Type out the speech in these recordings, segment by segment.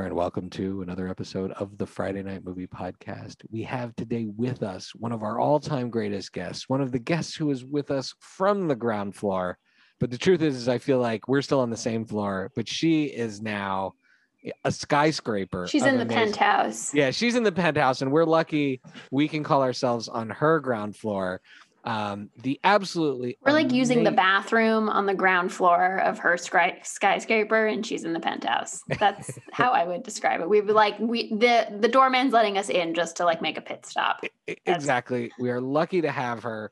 Are, and welcome to another episode of the Friday Night Movie Podcast. We have today with us one of our all time greatest guests, one of the guests who is with us from the ground floor. But the truth is, is I feel like we're still on the same floor, but she is now a skyscraper. She's in the amazing- penthouse. Yeah, she's in the penthouse, and we're lucky we can call ourselves on her ground floor. Um, the absolutely We're like using the bathroom on the ground floor of her sky- skyscraper, and she's in the penthouse. That's how I would describe it. We would like we the the doorman's letting us in just to like make a pit stop. E- exactly. We are lucky to have her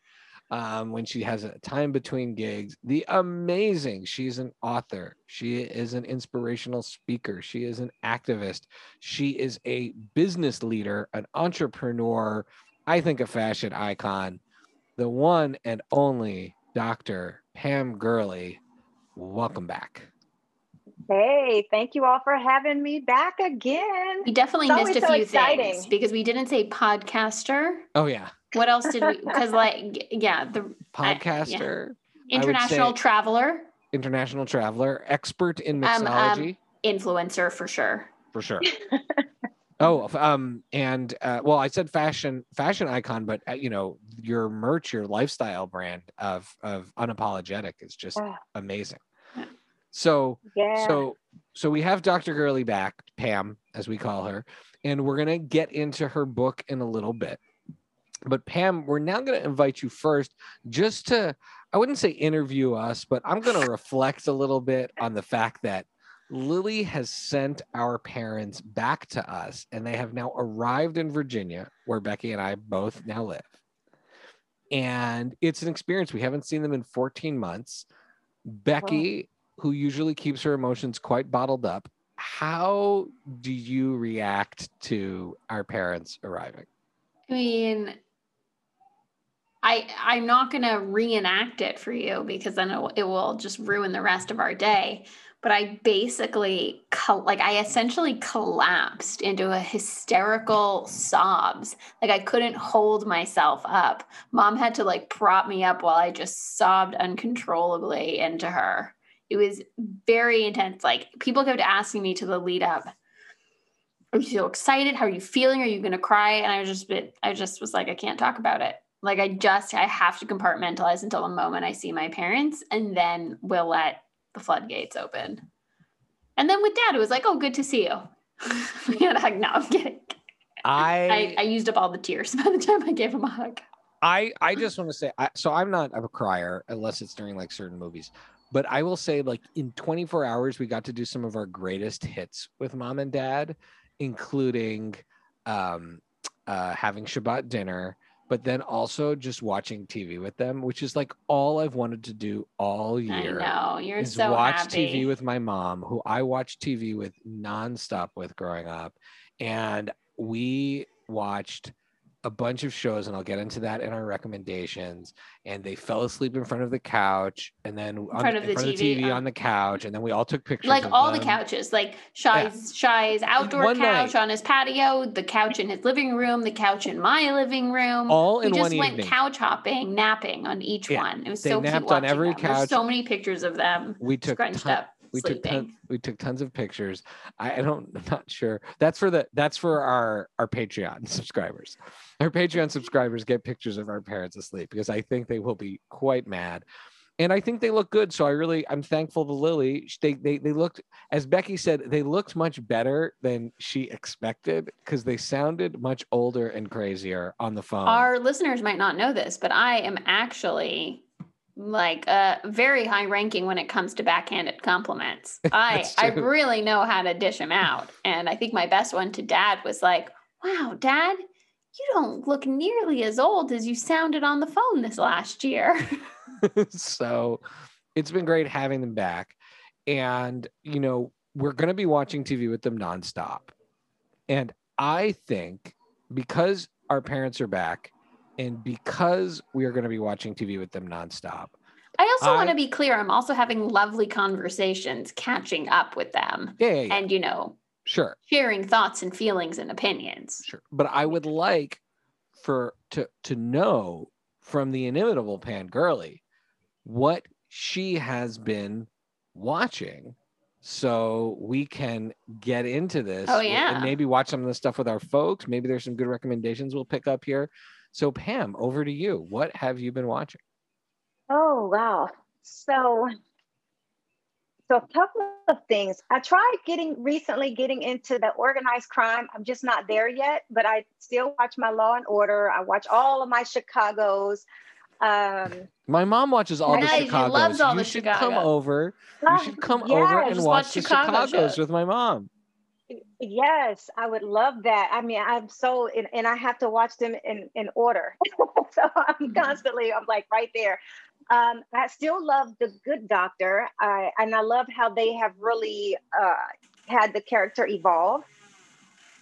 um, when she has a time between gigs. The amazing. She's an author. She is an inspirational speaker. She is an activist. She is a business leader, an entrepreneur. I think a fashion icon. The one and only Dr. Pam Gurley. Welcome back. Hey, thank you all for having me back again. We definitely missed a so few things because we didn't say podcaster. Oh yeah, What else did we? Because like yeah, the I- yeah. podcaster, international traveler, international traveler, expert in Um, um, mixology. influencer for sure. for sure. oh, um, and uh, well, I said fashion, fashion icon, but uh, you know, your merch, your lifestyle brand of of unapologetic is just Ah. amazing. So, Yeah. so, so we have Dr. Gurley back, Pam, as we call her, and we're gonna get into her book in a little bit. But Pam, we're now gonna invite you first, just to, I wouldn't say interview us, but I'm gonna reflect a little bit on the fact that Lily has sent our parents back to us, and they have now arrived in Virginia, where Becky and I both now live. And it's an experience. We haven't seen them in 14 months. Becky, who usually keeps her emotions quite bottled up, how do you react to our parents arriving? I mean, I I'm not gonna reenact it for you because then it will, it will just ruin the rest of our day. But I basically like I essentially collapsed into a hysterical sobs. Like I couldn't hold myself up. Mom had to like prop me up while I just sobbed uncontrollably into her. It was very intense. Like people kept asking me to the lead up, are you so excited? How are you feeling? Are you gonna cry? And I was just bit I just was like, I can't talk about it. Like I just I have to compartmentalize until the moment I see my parents and then we'll let the floodgates open. And then with dad, it was like, oh, good to see you. had a hug. No, I'm kidding. I, I used up all the tears by the time I gave him a hug. I I just want to say I, so I'm not a crier unless it's during like certain movies. But I will say like in 24 hours we got to do some of our greatest hits with mom and dad including um uh having Shabbat dinner but then also just watching TV with them which is like all I've wanted to do all year. I know. You're is so watch happy. TV with my mom, who I watched TV with nonstop with growing up. And we watched a bunch of shows, and I'll get into that in our recommendations. And they fell asleep in front of the couch, and then on, front of in the front of the TV uh, on the couch, and then we all took pictures. like all the couches, like Shy's Shy's outdoor one couch night. on his patio, the couch in his living room, the couch in my living room. All we in just one went evening. couch hopping, napping on each Yeah, one. It was they so napped cute on every them. There's couch. so many pictures of them We took scrunched ton- up, we took ton, we took tons of pictures. I, I don't I'm not sure. That's for the that's for our our Patreon subscribers. Our Patreon subscribers get pictures of our parents asleep because I think they will be quite mad. And I think they look good. So I really I'm thankful to Lily. They they they looked as Becky said, they looked much better than she expected because they sounded much older and crazier on the phone. Our listeners might not know this, but I am actually like uh, very high ranking when it comes to backhanded compliments. I I really know how to dish them out, and I think my best one to Dad was like, "Wow, Dad, you don't look nearly as old as you sounded on the phone this last year." so it's been great having them back. And, you know, we're going to be watching TV with them nonstop. And I think because our parents are back and because we are going to be watching TV with them nonstop, I also want to be clear. I'm also having lovely conversations, catching up with them, yeah, yeah, yeah, and you know, sure, sharing thoughts and feelings and opinions. sure. But I would like for to to know from the inimitable Pam Gurley what she has been watching so we can get into this. Oh, and yeah. maybe watch some of the stuff with our folks. Maybe there's some good recommendations we'll pick up here. So Pam, over to you. What have you been watching? Oh wow. So so a couple of things. I tried getting recently getting into the organized crime. I'm just not there yet, but I still watch my Law and Order. I watch all of my Chicago's. Um, My mom watches all Nice, the she Chicago's. loves all you the should come over. You should come yeah, over and watch, watch the Chicago Chicago's shows. with my mom. Yes, I would love that. I mean, I'm so, and, and I have to watch them in, in order. so I'm constantly, I'm like right there. Um, I still love The Good Doctor. I, and I love how they have really uh, had the character evolve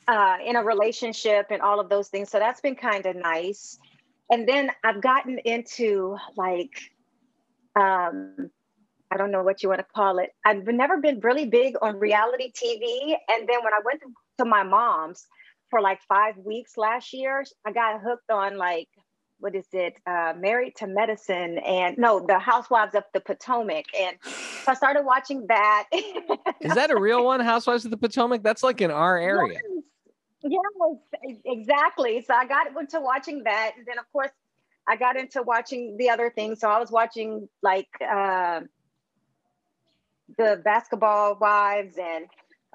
uh, in a relationship and all of those things. So that's been kind of nice. And then I've gotten into like, um, I don't know what you want to call it. I've never been really big on reality TV. And then when I went to my mom's for like five weeks last year, I got hooked on like, what is it? Uh, Married to Medicine and no, the Housewives of the Potomac. And so I started watching that. Is that a real one? Housewives of the Potomac? That's like in our area. Yes, yes, exactly. So I got into watching that. And then, of course, I got into watching the other things. So I was watching like uh, the Basketball Wives and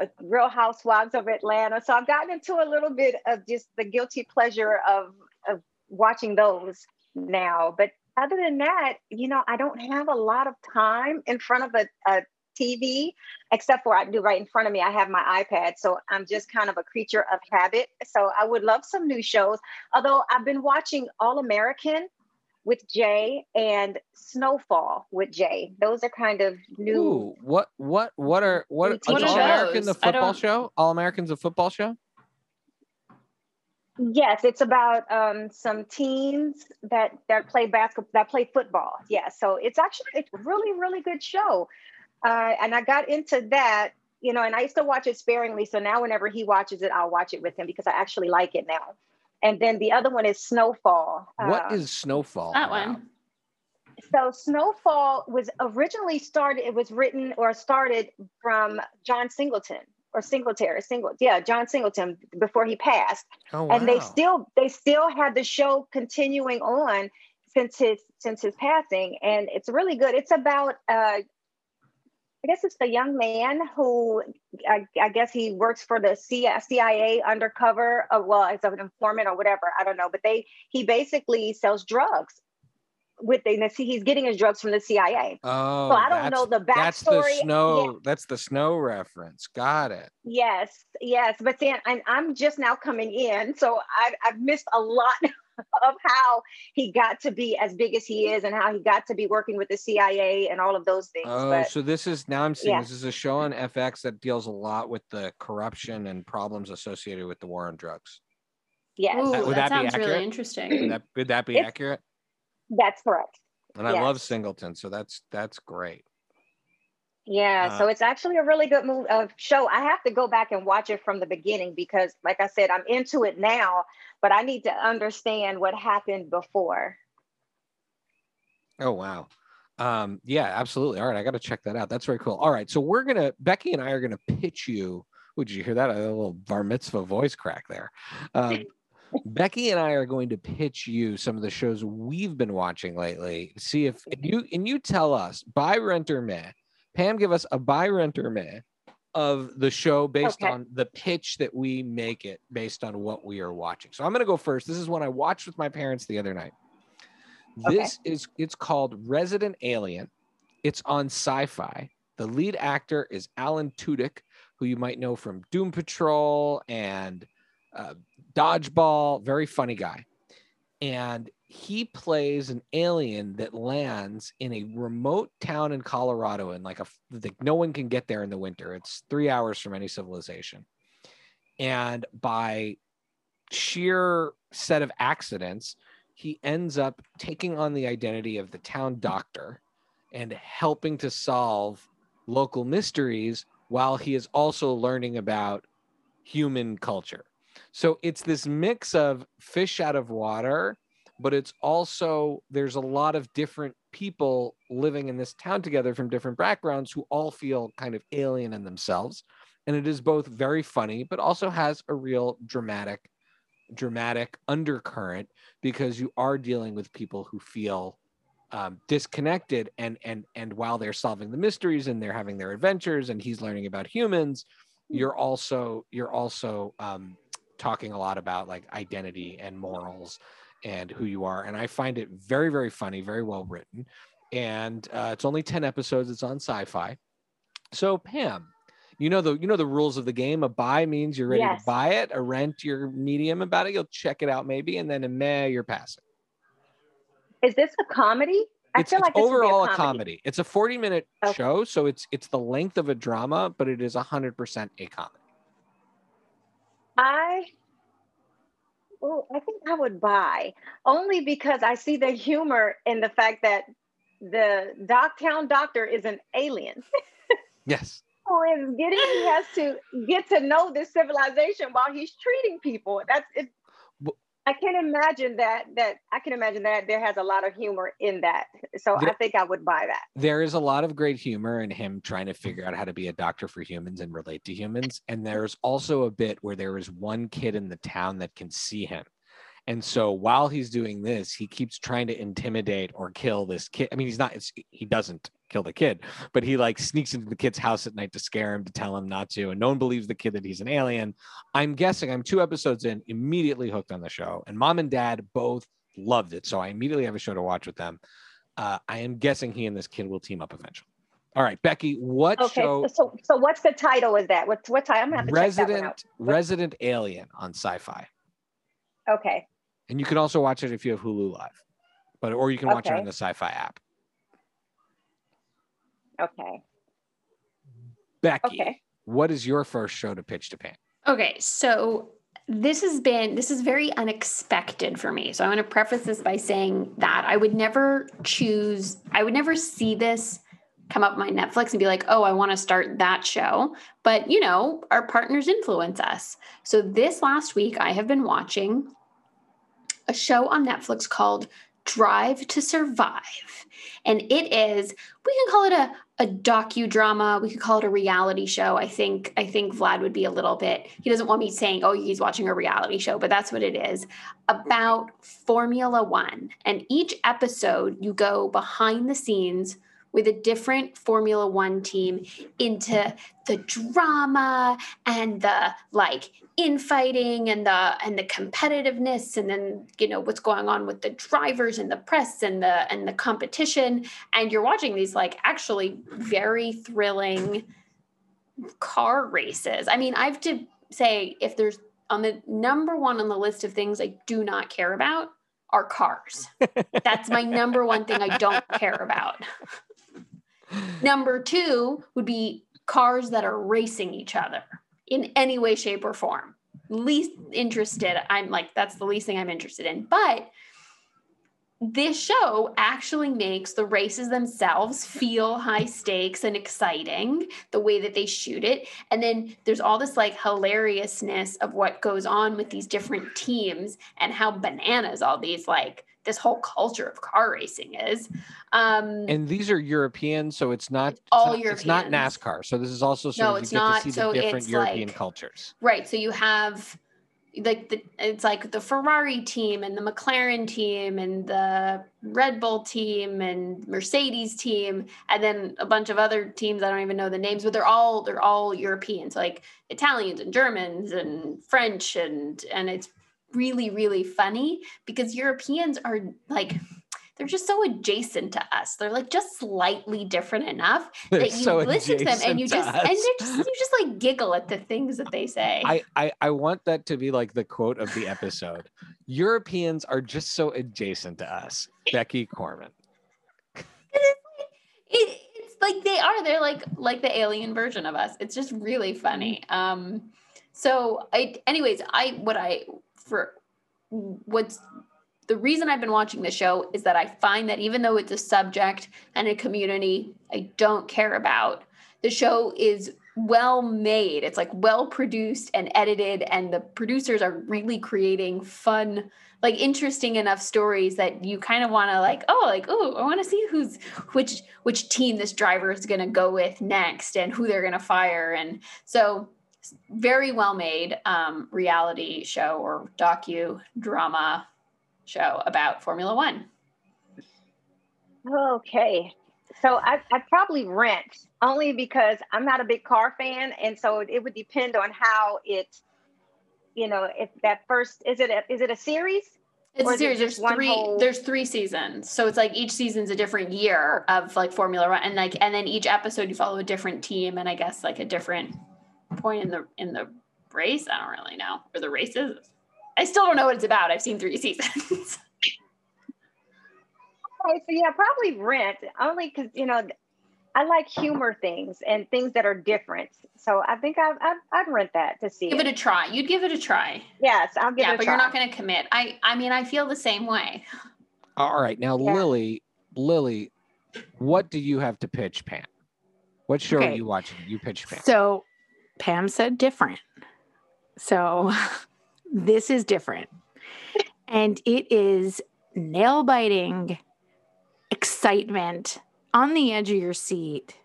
uh, Real Housewives of Atlanta. So I've gotten into a little bit of just the guilty pleasure of, of watching those now. But other than that, you know, I don't have a lot of time in front of a, a TV, except for I do right in front of me. I have my iPad. So I'm just kind of a creature of habit. So I would love some new shows. Although I've been watching All American with Jay and Snowfall with Jay. Those are kind of new. Ooh, what what what are what, What is are All American the football show? All Americans a football show? Yes, it's about um, some teens that that play basketball, that play football. Yeah, so it's actually it's a really really good show, uh, and I got into that, you know, and I used to watch it sparingly. So now whenever he watches it, I'll watch it with him because I actually like it now. And then the other one is Snowfall. What Uh, is Snowfall? That about? one. so Snowfall was originally started. It was written or started from John Singleton or Singletary, Single, yeah, John Singleton before he passed Oh, wow. and they still they still had the show continuing on since his since his passing and it's really good it's about uh I guess it's the young man who I, I guess he works for the CIA undercover, uh, well, as an informant or whatever. I don't know, but they he basically sells drugs with the he's getting his drugs from the CIA. Oh, so I don't know the That's the backstory. snow. Yeah. That's the snow reference. Got it. Yes, yes, but then I'm, I'm just now coming in, so I've, I've missed a lot of how he got to be as big as he mm-hmm. is, and how he got to be working with the CIA and all of those things. Oh, but so this is now I'm seeing yeah. this is a show on FX that deals a lot with the corruption and problems associated with the war on drugs. yes, Ooh, That- would that, that be sounds really interesting. Would that would that be It's- accurate? that's correct. And I love Singleton, so that's that's great. Yeah, Uh, so it's actually a really good move, uh, show. I have to go back and watch it from the beginning because, like I said, I'm into it now, but I need to understand what happened before. Oh wow. Um, yeah, absolutely. All right, I got to check that out. That's very cool. All right, so we're gonna Becky and I are gonna pitch you. Would you hear that? A little bar mitzvah voice crack there. Um, Becky and I are going to pitch you some of the shows we've been watching lately. See if and you and you tell us buy rent or meh. Pam, give us a buy rent or meh of the show based Okay. on the pitch that we make it based on what we are watching. So I'm going to go first. This is one I watched with my parents the other night. Okay. This is it's called Resident Alien. It's on Syfy. The lead actor is Alan Tudyk, who you might know from Doom Patrol and uh, Dodgeball. Very funny guy, and he plays an alien that lands in a remote town in Colorado, and like a like no one can get there in the winter. It's three hours from any civilization, and by sheer set of accidents, he ends up taking on the identity of the town doctor and helping to solve local mysteries while he is also learning about human culture. So it's this mix of fish out of water, but it's also there's a lot of different people living in this town together from different backgrounds who all feel kind of alien in themselves. And it is both very funny but also has a real dramatic dramatic undercurrent because you are dealing with people who feel um, disconnected and and and while they're solving the mysteries and they're having their adventures and he's learning about humans you're also you're also um, talking a lot about like identity and morals and who you are and i find it very very funny very well written and uh, it's only 10 episodes it's on Syfy so pam you know the you know the rules of the game a buy means you're ready Yes. to buy it a rent you're medium about it you'll check it out maybe and then a meh you're passing Is this a comedy? I it's, feel it's like this would be overall a comedy. It's a 40 minute Okay. show, so it's it's the length of a drama, but it is 100% a comedy. I well, I think I would buy only because I see the humor in the fact that the Dogtown doctor is an alien Yes. who is getting he has to get to know this civilization while he's treating people. That's it. I can imagine that that I can imagine that there has a lot of humor in that. So There- I think I would buy that. There is a lot of great humor in him trying to figure out how to be a doctor for humans and relate to humans. And there's also a bit where there is one kid in the town that can see him. And so while he's doing this, he keeps trying to intimidate or kill this kid. I mean, he's not, it's, he doesn't kill the kid, but he like sneaks into the kid's house at night to scare him, to tell him not to. And no one believes the kid that he's an alien. I'm guessing I'm two episodes in, immediately hooked on the show. And mom and dad both loved it. So I immediately have a show to watch with them. Uh, I am guessing he and this kid will team up eventually. All right, Becky, what Okay, show? so so what's the title? Is that what's what time? I'm gonna have to check that one out. Resident Resident Alien on Syfy, Okay, and you can also watch it if you have Hulu Live, but or you can watch it on the Syfy app. Okay, Becky, okay. what is your first show to pitch to Pam? Okay, so this has been this is very unexpected for me. So I want to preface this by saying that I would never choose I would never see this come up my Netflix and be like, "Oh, I want to start that show." But, you know, our partners influence us. So this last week I have been watching a show on Netflix called Drive to Survive. And it is we can call it a a docudrama. We could call it a reality show. I think I think Vlad would be a little bit. He doesn't want me saying, "Oh, he's watching a reality show," but that's what it is about Formula 1. And each episode you go behind the scenes with a different Formula 1 team into the drama and the like infighting and the and the competitiveness and then you know what's going on with the drivers and the press and the and the competition and you're watching these like actually very thrilling car races. I mean, I have to say if there's on the number one on the list of things I do not care about are cars. That's my number one thing I don't care about. Number two would be cars that are racing each other in any way, shape, or form. Least interested. I'm like, that's the least thing I'm interested in. But this show actually makes the races themselves feel high stakes and exciting the way that they shoot it and then there's all this like hilariousness of what goes on with these different teams and how bananas all these like this whole culture of car racing is um And these are European, so it's not it's all European. It's not NASCAR, so this is also sort No, of it's you get not. to see So different European like- cultures. Right. So you have like the it's like the Ferrari team and the McLaren team and the Red Bull team and Mercedes team and then a bunch of other teams I don't even know the names but they're all they're all Europeans like Italians and Germans and French and and it's really really funny because Europeans are like they're just so adjacent to us. They're like just slightly different enough They're that you so listen to them and you just to and they're just you just like giggle at the things that they say. I, I I want that to be like the quote of the episode. Europeans are just so adjacent to us. Becky Corman. it, it's like they are they're like like the alien version of us it's just really funny um so i anyways i what i for what's the reason i've been watching the show is that i find that even though it's a subject and a community i don't care about the show is well made. It's like well produced and edited, and the producers are really creating fun, like interesting enough stories that you kind of want to like, oh, like, oh, I want to see who's which which team this driver is going to go with next, and who they're going to fire, and so very well made um, reality show or docu drama show about Formula One. Okay. So I, I'd probably rent only because I'm not a big car fan. And so it would depend on how it, you know, if that first, is it a, is it a series? It's Or a series. There's three. whole- There's three seasons, so it's like each season's a different year of like Formula One, and like and then each episode you follow a different team, and I guess like a different point in the in the race. I don't really know, or the races. I still don't know what it's about. I've seen three seasons. Okay, so yeah, probably rent only because you know I like humor things and things that are different. So I think I, I I'd rent that to see give it. it a try. You'd give it a try. yes, I'll give yeah, it a but try. you're not going to commit. I I mean, I feel the same way. All right, now Yeah. Lily, Lily, what do you have to pitch, Pam? What show are you watching? You pitch Pam. So Pam said different. So this is different. And it is nail biting excitement on the edge of your seat.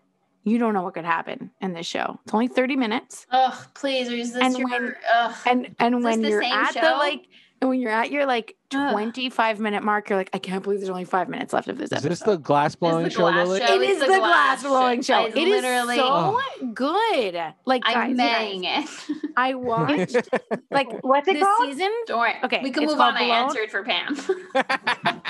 You don't know what could happen in this show. It's only 30 minutes. Oh, please, is this And your? when- ugh. And and Is when this you're same at the like and when you're at your like Ugh. 25 minute mark, you're like, I can't believe there's only five minutes left of this Is episode. this the glass blowing the show, glass Lily? show. it's the the glass glass blowing show. show. It's It is literally- so good. Like guys, I'm you maying guys, it. I watched like What's it this called? season. Don't worry. Okay, we can move on. called I answered for Pam.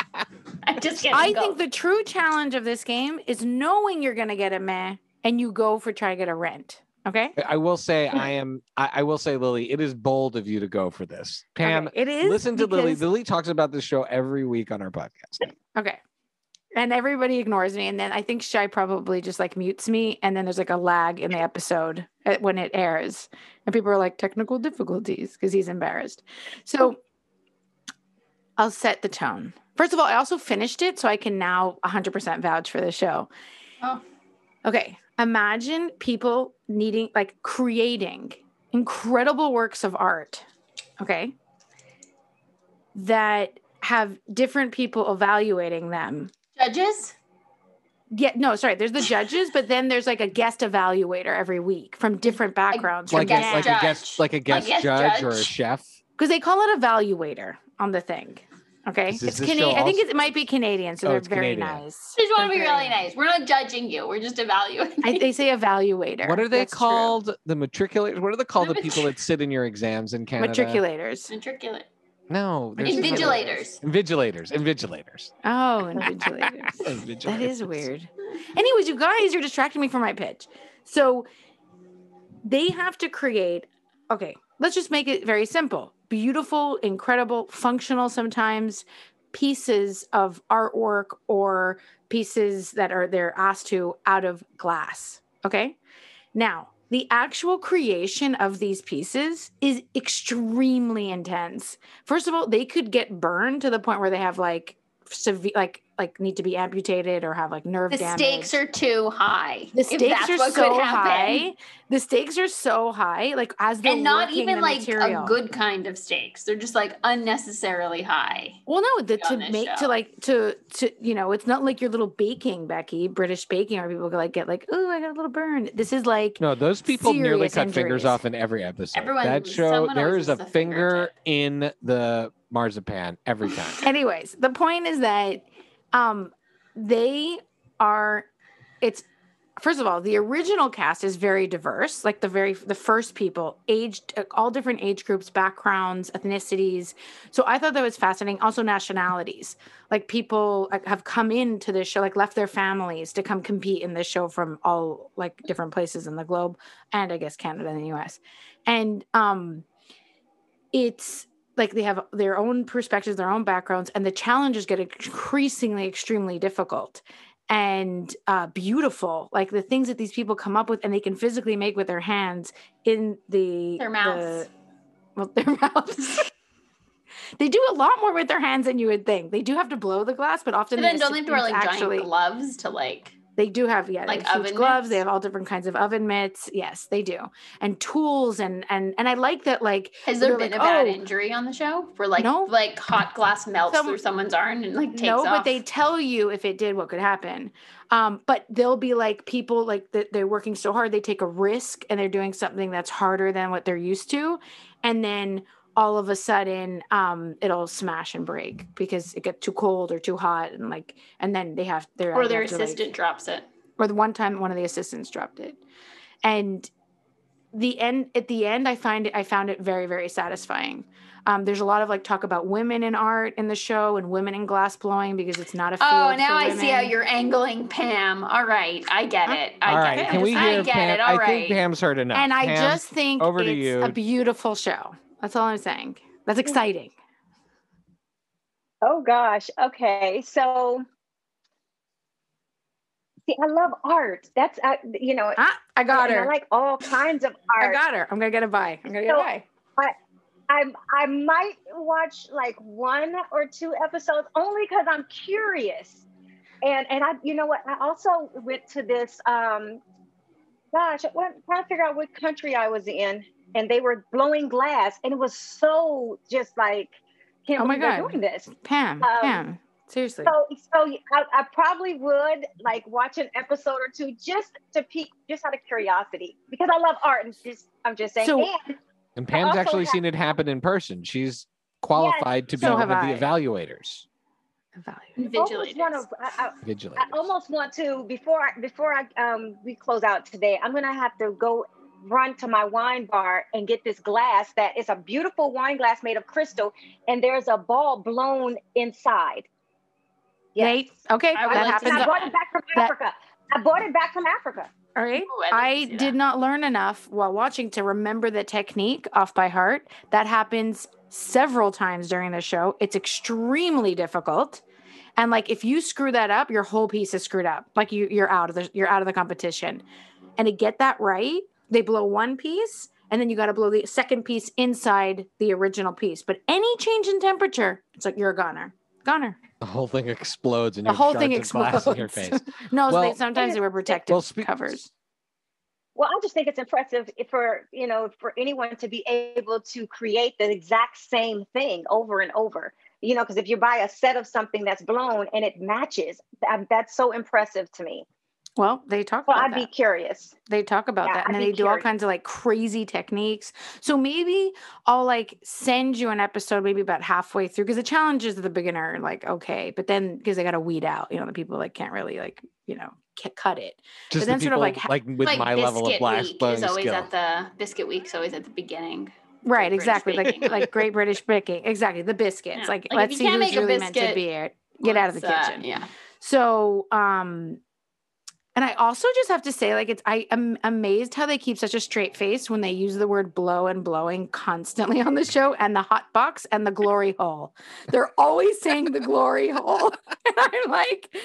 I'm just kidding. I go. think the true challenge of this game is knowing you're gonna get a meh and you go for try to get a rent. Okay. I will say I am I, I will say, Lily, it is bold of you to go for this. Pam, Okay, it is. listen to Lily. Lily talks about this show every week on our podcast. Okay. And everybody ignores me. And then I think Shy probably just like mutes me. And then there's like a lag in the episode uh, when it airs. And people are like, technical difficulties because he's embarrassed. So I'll set the tone. First of all, I also finished it. So I can now 100% vouch for the show. Oh. Okay. Imagine people needing, like, creating incredible works of art. Okay. That have different people evaluating them judges. yeah, no, sorry. There's the judges, but then there's like a guest evaluator every week from different backgrounds. Like a, guest like a guest like a guest guest judge, or a chef. because they call it evaluator on the thing. Okay, Is it's this show Canadian. I think also- it might be Canadian, so Oh, they're very Canadian. nice. I just want to be really very nice. We're not judging you. We're just evaluating. I, they say evaluator. What are they That's true. called? The matriculators? What are they called? The The people that sit in your exams in Canada? Matriculators. Matriculate. No, there's another- Invigilators. Invigilators. Invigilators. Oh, invigilators. Invigilators. that is weird. Anyways, you guys, you're distracting me from my pitch. So they have to create. Okay, let's just make it very simple. Beautiful, incredible, functional sometimes pieces of artwork or pieces that are they're asked to out of glass. Okay. Now, the actual creation of these pieces is extremely intense. First of all, they could get burned to the point where they have like severe, like like need to be amputated or have like nerve The damage. stakes are too high. the stakes are what so high. The stakes are so high, like as they're And not even the like material. a good kind of stakes. They're just like unnecessarily high. Well, no, the, to on this make to like to to you know, it's not like your little baking, Becky, British baking, where people go like get like, oh, I got a little burn. This is like No, those people nearly Serious cut fingers off in every episode. Everyone- that show, someone there always is a a finger finger in the marzipan every time. anyways the point is that um they are it's first of all the original cast is very diverse. Like the very the first people aged all different age groups backgrounds ethnicities. So i thought that was fascinating. Also nationalities. Like people have come into this show like left their families to come compete in this show from all like different places in the globe and i guess canada and the us and um it's like they have their own perspectives, their own backgrounds, and the challenges get increasingly extremely difficult and uh, beautiful. Like the things that these people come up with and they can physically make with their hands in the Their mouths. the- well, their mouths. they do a lot more with their hands than you would think. They do have to blow the glass, but often But the then don't they have to wear like assistants giant gloves to like They do have yeah, Like they have huge oven gloves. They have all different kinds of oven mitts. Yes, they do, and tools and and and I like that. Like, Has there been like, a bad "Oh, injury on the show where like No. like hot glass melts Some- through someone's arm and like takes no, off? but they tell you if it did what could happen. Um, but they'll be like people like that they're working so hard, they take a risk and they're doing something that's harder than what they're used to, and then all of a sudden um it'll smash and break because it gets too cold or too hot and like and then they have their or their assistant drops it. or the one time one of the assistants dropped it and the end at the end i find it i found it very very satisfying um, there's a lot of like talk about women in art in the show and women in glass blowing because it's not a field Oh, now for I see how you're angling Pam. All right, I get it. I All get right, it. can we I get Pam? it. All I right. think Pam's heard enough. and i Pam, just think over to it's you. a beautiful show that's all i'm saying that's exciting Oh gosh. Okay. So see, I love art. That's uh, you know, ah, i got and I her like all kinds of art. i got her i'm gonna get a buy i'm gonna get a buy I I might watch like one or two episodes only because I'm curious. And and I you know what I also went to this um gosh I went trying to figure out what country I was in and they were blowing glass and it was so just like can't Oh my believe they're God. doing this. pam Um, pam seriously So so I, I probably would like watch an episode or two just to peek just out of curiosity because I love art and just I'm just saying So- and and Pam's actually have- seen it happen in person. She's qualified to be So one of have the evaluators, Evaluate. almost want to I, I, vigilators. I almost want to before I, before I um we close out today. I'm gonna have to go run to my wine bar and get this glass that is a beautiful wine glass made of crystal, and there's a ball blown inside. Nate, okay I would that like happens I bought it back from that- Africa. I bought it back from Africa. All right. Ooh, I'd like to I did that. not learn enough while watching to remember the technique off by heart. That happens several times during the show. It's extremely difficult. And like if you screw that up, your whole piece is screwed up. Like you you're out of the you're out of the competition. And to get that right, they blow one piece and then you got to blow the second piece inside the original piece. But any change in temperature, it's like you're a goner. Goner. the whole thing explodes and The whole thing shards of glass in your explodes. face. No, Well- they, sometimes they were protective Well, speak- covers. Well, I just think it's impressive for you know for anyone to be able to create the exact same thing over and over. You know, because if you buy a set of something that's blown and it matches, that, that's so impressive to me. Well, they talk Well, about I'd that. be curious. they talk about Yeah, that and then be they do all kinds of like crazy techniques so maybe i'll like send you an episode maybe about halfway through because the challenges of the beginner are like okay but then because they got to weed out you know the people like can't really like you know ca- cut it Just then the sort of like like with like my level of biscuit week is always skill. at the biscuit week's always at the beginning. Right exactly like like great british baking exactly the biscuits Yeah. like, Like, let's see who's really meant to be it get out of the uh, kitchen yeah. So, um, and I also just have to say, like, it's I am amazed how they keep such a straight face when they use the word blow and blowing constantly on the show, and the hot box and the glory hole. They're always saying the glory hole, and I'm like,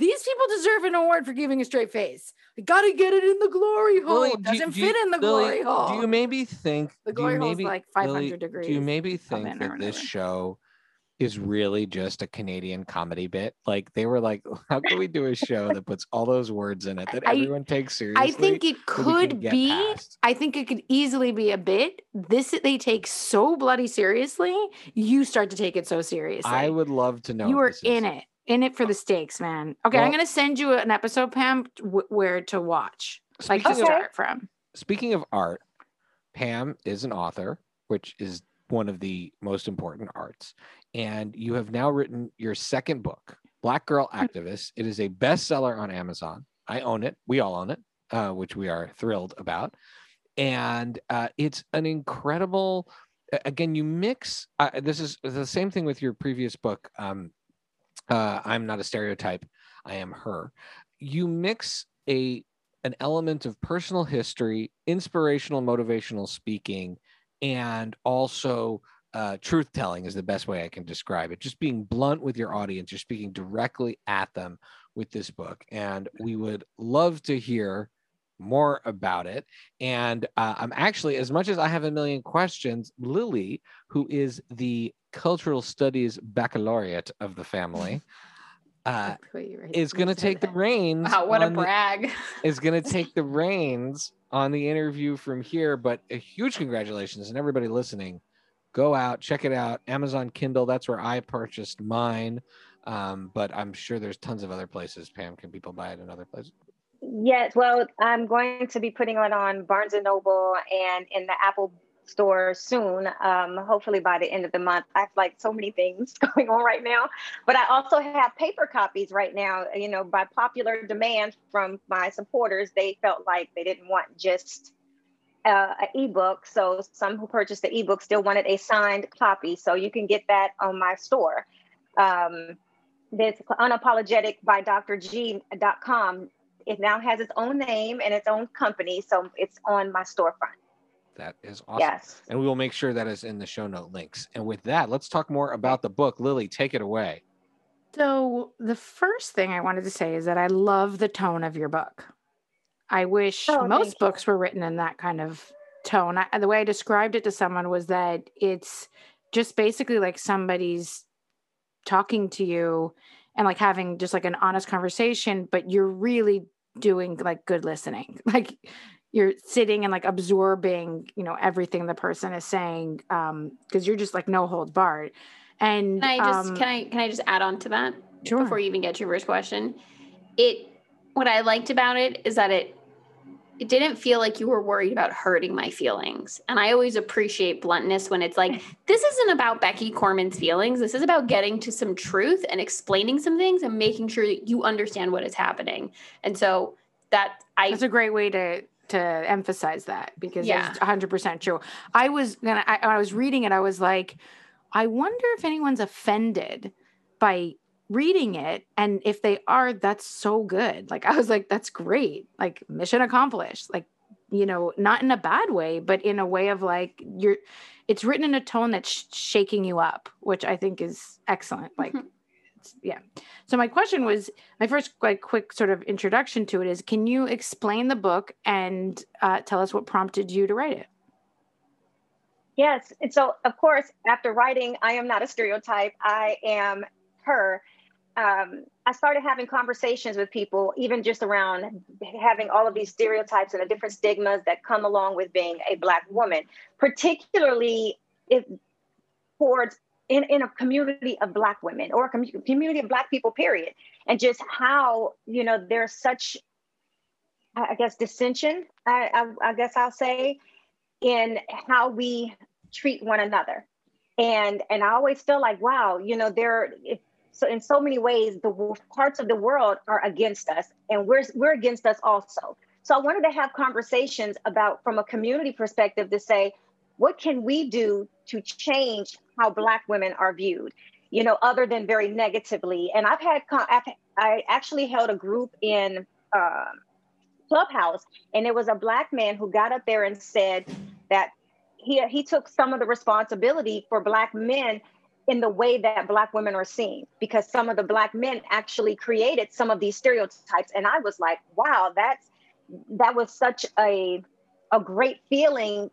these people deserve an award for giving a straight face. I gotta get it in the glory hole. Lily, it doesn't do fit in the Lily, glory hole. Do you maybe think The glory hole's maybe, like 500 Lily, degrees Do you maybe think that this show is really just a Canadian comedy bit? Like they were like, how can we do a show that puts all those words in it that I- everyone takes seriously? I think it that we can could be. past? I think it could easily be a bit. This they take so bloody seriously. You start to take it so seriously. I would love to know. you were in it, in it for the stakes, man. Okay, I'm gonna send you an episode, Pam, w- where to watch, like to Speaking of- start from. Speaking of art, Pam is an author, which is one of the most important arts. And you have now written your second book, Black Girl Hmm. Activist. It is a bestseller on Amazon. I own it. We all own it, uh, which we are thrilled about. And uh, it's an incredible. Again, you mix. Uh, this is the same thing with your previous book. Um, uh, I'm not a stereotype. I am her. You mix a an element of personal history, inspirational, motivational speaking, and also uh, truth telling is the best way I can describe it. Just being blunt with your audience, you're speaking directly at them with this book. And we would love to hear more about it. And uh, I'm actually, as much as I have a million questions, Lily, who is the cultural studies baccalaureate of the family, uh, right is going to take the reins. Wow, what a on the- brag. is going to take the reins on the interview from here. But a huge congratulations and everybody listening. Go out, check it out. Amazon Kindle. That's where I purchased mine. Um, but I'm sure there's tons of other places. Pam, can people buy it in other places? Yes, well, I'm going to be putting it on Barnes and Noble and in the Apple store soon. Um, hopefully by the end of the month. I have like so many things going on right now, but I also have paper copies right now. You know, by popular demand from my supporters, they felt like they didn't want just uh, an ebook. So some who purchased the ebook still wanted a signed copy. So you can get that on my store. Um, it's unapologetic by drg.com. It now has its own name and its own company. So it's on my storefront. That is awesome. Yes. And we will make sure that is in the show note links. And with that, let's talk more about the book. Lily, take it away. So, the first thing I wanted to say is that I love the tone of your book. I wish Oh, most books were written in that kind of tone. I, the way I described it to someone was that it's just basically like somebody's talking to you and like having just like an honest conversation, but you're really doing like good listening. Like you're sitting and like absorbing, you know, everything the person is saying um because you're just like no holds barred. And Can I just um, can I can I just add on to that sure. before you even get to your first question? It what I liked about it is that it it didn't feel like you were worried about hurting my feelings. And I always appreciate bluntness when it's like, this isn't about Becky Corman's feelings. This is about getting to some truth and explaining some things and making sure that you understand what is happening. And so that I That's a great way to to emphasize that because Yeah. it's 100% true. I was gonna I, I was reading it I was like I wonder if anyone's offended by reading it and if they are that's so good. Like I was like that's great. Like mission accomplished. Like you know, not in a bad way, but in a way of like you're it's written in a tone that's shaking you up, which I think is excellent. Like Mhm. yeah. So my question was my first like quick sort of introduction to it is can you explain the book and uh, tell us what prompted you to write it Yes. And so, of course, after writing I Am Not a Stereotype, I Am Her, um, I started having conversations with people, even just around having all of these stereotypes and the different stigmas that come along with being a Black woman, particularly if towards in, in a community of Black women or a commu- community of Black people, period. And just how, you know, there's such, I I guess, dissension, I, I, I guess I'll say, in how we treat one another and and i always feel like wow you know there if, so in so many ways the parts of the world are against us and we're we're against us also. So i wanted to have conversations about from a community perspective to say what can we do to change how black women are viewed you know other than very negatively? And i've had I've, i actually held a group in um clubhouse and it was a black man who got up there and said that he he took some of the responsibility for black men in the way that black women are seen because some of the black men actually created some of these stereotypes and i was like wow that's that was such a a great feeling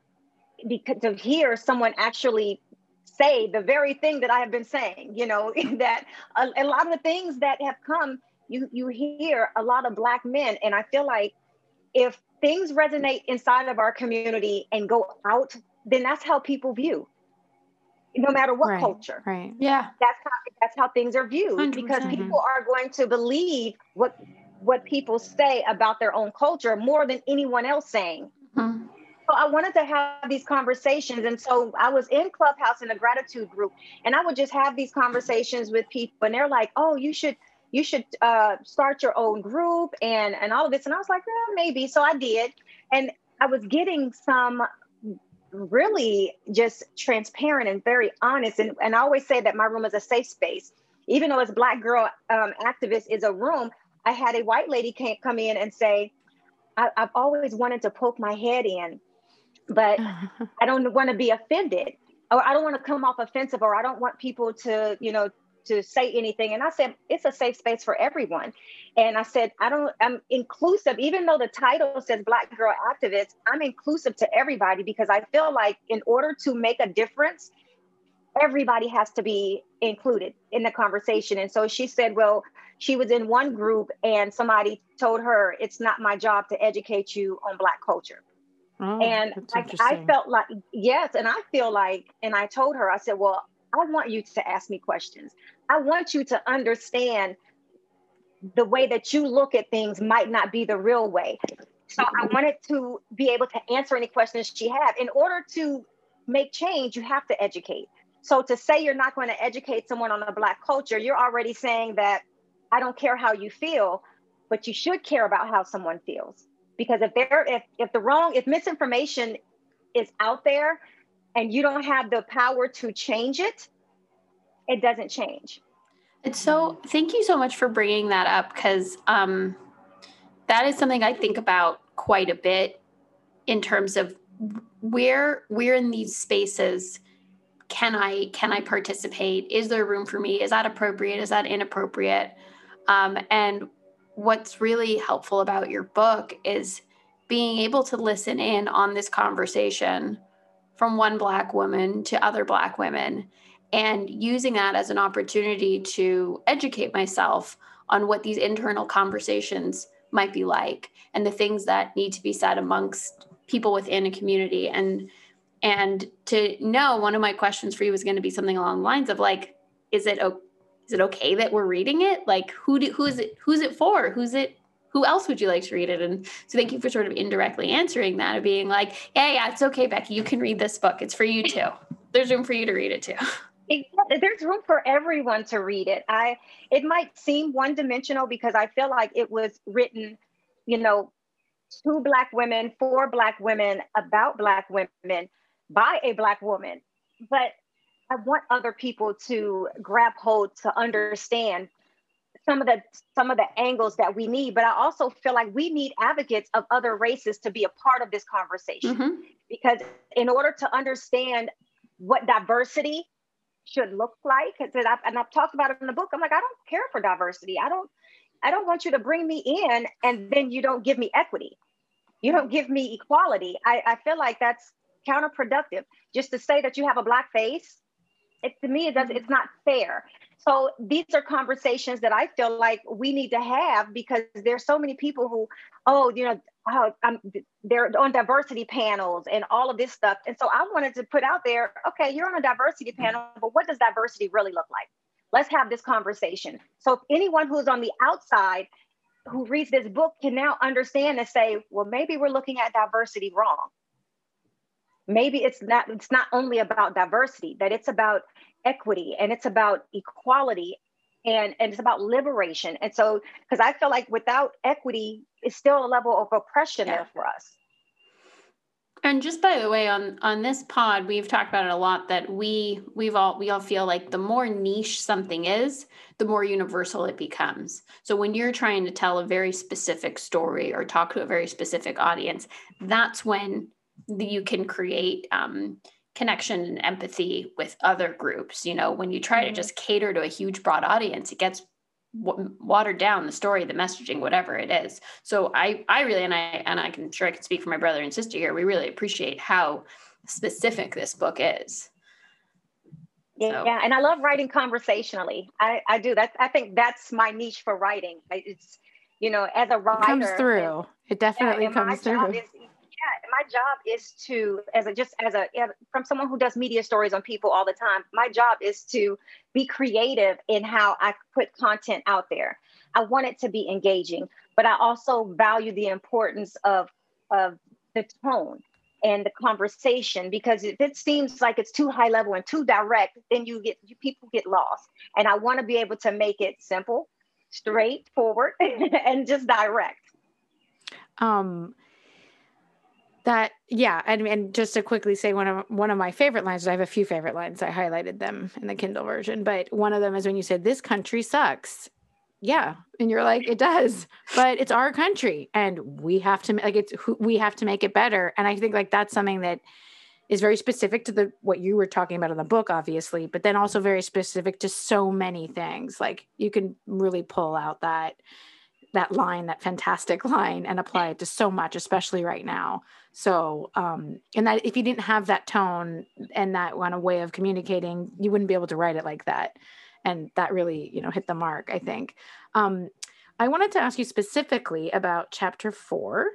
because to hear someone actually say the very thing that i have been saying you know that a, a lot of the things that have come you you hear a lot of black men and i feel like if things resonate inside of our community and go out, then that's how people view. No matter what Right. culture, right yeah. that's how that's how things are viewed because 100%. people are going to believe what what people say about their own culture more than anyone else saying. Mhm. So I wanted to have these conversations. And so I was in Clubhouse in a gratitude group and I would just have these conversations with people and they're like, oh, you should, you should uh, start your own group and, and all of this. And I was like, well, maybe. So I did. And I was getting some really just transparent and very honest. And, and I always say that my room is a safe space. Even though it's Black Girl um, Activist is a room, I had a white lady come in and say, I, I've always wanted to poke my head in, but I don't want to be offended or I don't want to come off offensive or I don't want people to, you know, to say anything. And I said, it's a safe space for everyone. And I said, I don't, I'm inclusive, even though the title says Black Girl Activist, I'm inclusive to everybody because I feel like in order to make a difference, everybody has to be included in the conversation. And so she said, well, she was in one group and somebody told her, it's not my job to educate you on Black culture. Oh, and I, I felt like, yes. And I feel like, and I told her, I said, well, I want you to ask me questions. I want you to understand the way that you look at things might not be the real way. So I wanted to be able to answer any questions she had. In order to make change, you have to educate. So to say you're not going to educate someone on a black culture, you're already saying that I don't care how you feel, but you should care about how someone feels. Because if there if if the wrong if misinformation is out there and you don't have the power to change it, it doesn't change. It's so thank you so much for bringing that up because um, that is something I think about quite a bit in terms of where we're in these spaces can i can i participate? Is there room for me? Is that appropriate? Is that inappropriate? Um, and what's really helpful about your book is being able to listen in on this conversation from one black woman to other black women and using that as an opportunity to educate myself on what these internal conversations might be like and the things that need to be said amongst people within a community. And and to know one of my questions for you was going to be something along the lines of like is it is it okay that we're reading it? Like who do, who is it who's it for? Who's it who else would you like to read it? And so thank you for sort of indirectly answering that of being like yeah yeah it's okay becky you can read this book. It's for you too. There's room for you to read it too there's room for everyone to read it. I it might seem one dimensional because i feel like it was written you know to black women for black women about black women by a black woman. But i want other people to grab hold to understand some of the some of the angles that we need. But i also feel like we need advocates of other races to be a part of this conversation. Mm-hmm. because in order to understand what diversity should look like and I've, and I've talked about it in the book i'm like i don't care for diversity i don't I don't want you to bring me in and then you don't give me equity. You don't give me equality. I, I feel like that's counterproductive. Just to say that you have a black face, it, to me, it does, it's not fair. So these are conversations that I feel like we need to have because there's so many people who, oh, you know, oh, I'm, um, they're on diversity panels and all of this stuff. And so I wanted to put out there, okay, you're on a diversity panel, but what does diversity really look like? Let's have this conversation. So if anyone who's on the outside who reads this book can now understand and say, well, maybe we're looking at diversity wrong. Maybe it's not it's not only about diversity, that it's about equity and it's about equality and, and it's about liberation. And so because I feel like without equity, it's still a level of oppression yeah. there for us. And just by the way, on on this pod, we've talked about it a lot that we we've all we all feel like the more niche something is, the more universal it becomes. So when you're trying to tell a very specific story or talk to a very specific audience, that's when you can create um, connection and empathy with other groups. You know, when you try to mm-hmm. just cater to a huge broad audience, it gets watered down the story the messaging whatever it is. So i i really and i and i can sure i can speak for my brother and sister here we really appreciate how specific this book is. Yeah, so. yeah and i love writing conversationally. I i do. That i think that's my niche for writing. It's you know as a writer it comes through. It definitely yeah, comes through. is, yeah, my job is to, as a just as a from someone who does media stories on people all the time. My job is to be creative in how I put content out there. I want it to be engaging, but I also value the importance of of the tone and the conversation because if it seems like it's too high level and too direct, then you get you, people get lost. And I want to be able to make it simple, straightforward, and just direct. Um that yeah and, and just to quickly say one of one of my favorite lines i have a few favorite lines i highlighted them in the kindle version but one of them is when you said this country sucks. Yeah and you're like it does but it's our country and we have to like it's we have to make it better. And i think like that's something that is very specific to the what you were talking about in the book obviously but then also very specific to so many things. Like you can really pull out that that line, that fantastic line, and apply it to so much, especially right now. So, um, and that if you didn't have that tone and that kind of way of communicating, you wouldn't be able to write it like that. And that really, you know, hit the mark, I think. Um, I wanted to ask you specifically about chapter four,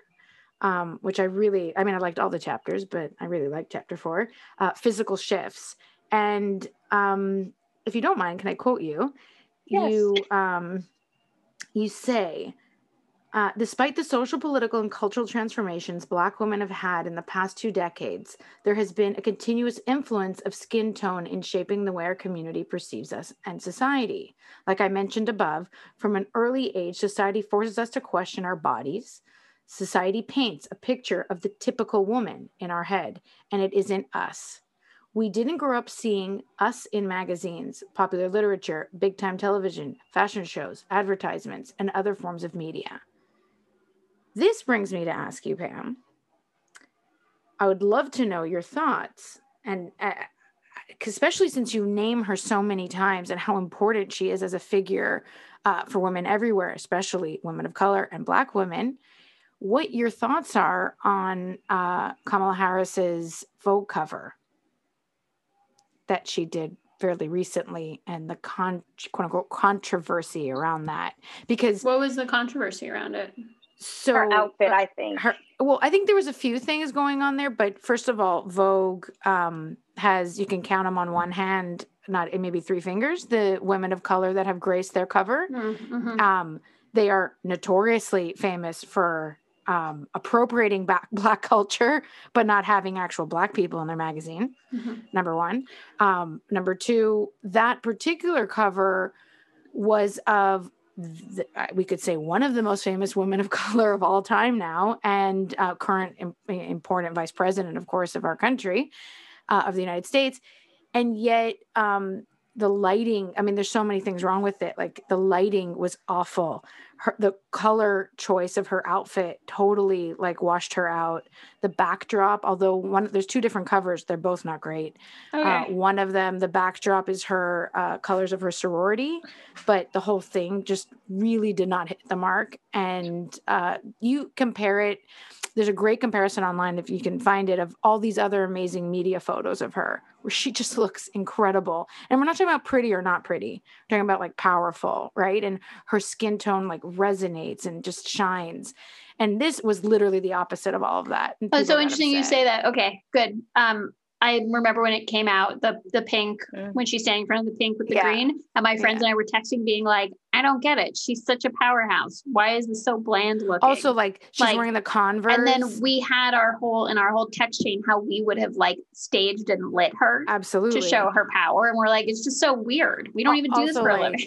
um, which I really, I mean, I liked all the chapters, but I really liked chapter four, uh, physical shifts. And um, if you don't mind, can I quote you? Yes. You, um, you say, uh, despite the social, political, and cultural transformations Black women have had in the past two decades, there has been a continuous influence of skin tone in shaping the way our community perceives us and society. Like I mentioned above, from an early age, society forces us to question our bodies. Society paints a picture of the typical woman in our head, and it isn't us. We didn't grow up seeing us in magazines, popular literature, big time television, fashion shows, advertisements, and other forms of media. This brings me to ask you, Pam. I would love to know your thoughts, and uh, especially since you name her so many times and how important she is as a figure uh, for women everywhere, especially women of color and Black women. What your thoughts are on uh, Kamala Harris's Vogue cover that she did fairly recently and the con- quote unquote controversy around that because What was the controversy around it? so Her outfit, I think. her well i think there was a few things going on there but first of all vogue um has you can count them on one hand not maybe three fingers the women of color that have graced their cover Mhm. um they are notoriously famous for um appropriating back black culture but not having actual black people in their magazine Mhm. number one. Um, number two, that particular cover was of, the, we could say, one of the most famous women of color of all time now, and uh, current im- important vice president, of course, of our country, uh, of the United States. And yet, um, the lighting, I mean, there's so many things wrong with it. Like the lighting was awful. Her, the color choice of her outfit totally like washed her out. The backdrop, although one, there's two different covers, they're both not great. Okay. Uh, one of them, the backdrop is her uh, colors of her sorority, but the whole thing just really did not hit the mark. And uh, you compare it, there's a great comparison online if you can find it of all these other amazing media photos of her where she just looks incredible. And we're not talking about pretty or not pretty, we're talking about like powerful, right? And her skin tone like resonates and just shines. And this was literally the opposite of all of that. Oh, so interesting you say that. Okay, good. Um, I remember when it came out, the the pink Mm. when she's standing in front of the pink with the Yeah. green, and my friends and I were texting, being like, "I don't get it. She's such a powerhouse. Why is this so bland looking?" Also, like she's Like- wearing the Converse. and then we had our whole in our whole text chain how we would have like staged and lit her absolutely to show her power, and we're like, it's just so weird. We don't Al- even do this also, for a like, living.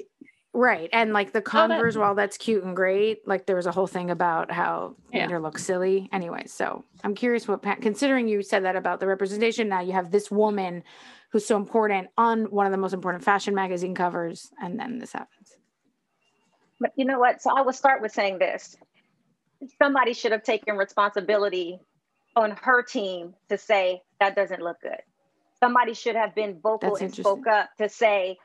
Right. And like the that- Converse, while that's cute and great, like there was a whole thing about how it Yeah. made her look silly. Anyway, so I'm curious what, Pat, considering you said that about the representation, now you have this woman who's so important on one of the most important fashion magazine covers, and then this happens. But you know what? So I will start with saying this. Somebody should have taken responsibility on her team to say that doesn't look good. Somebody should have been vocal That's and spoke up to say,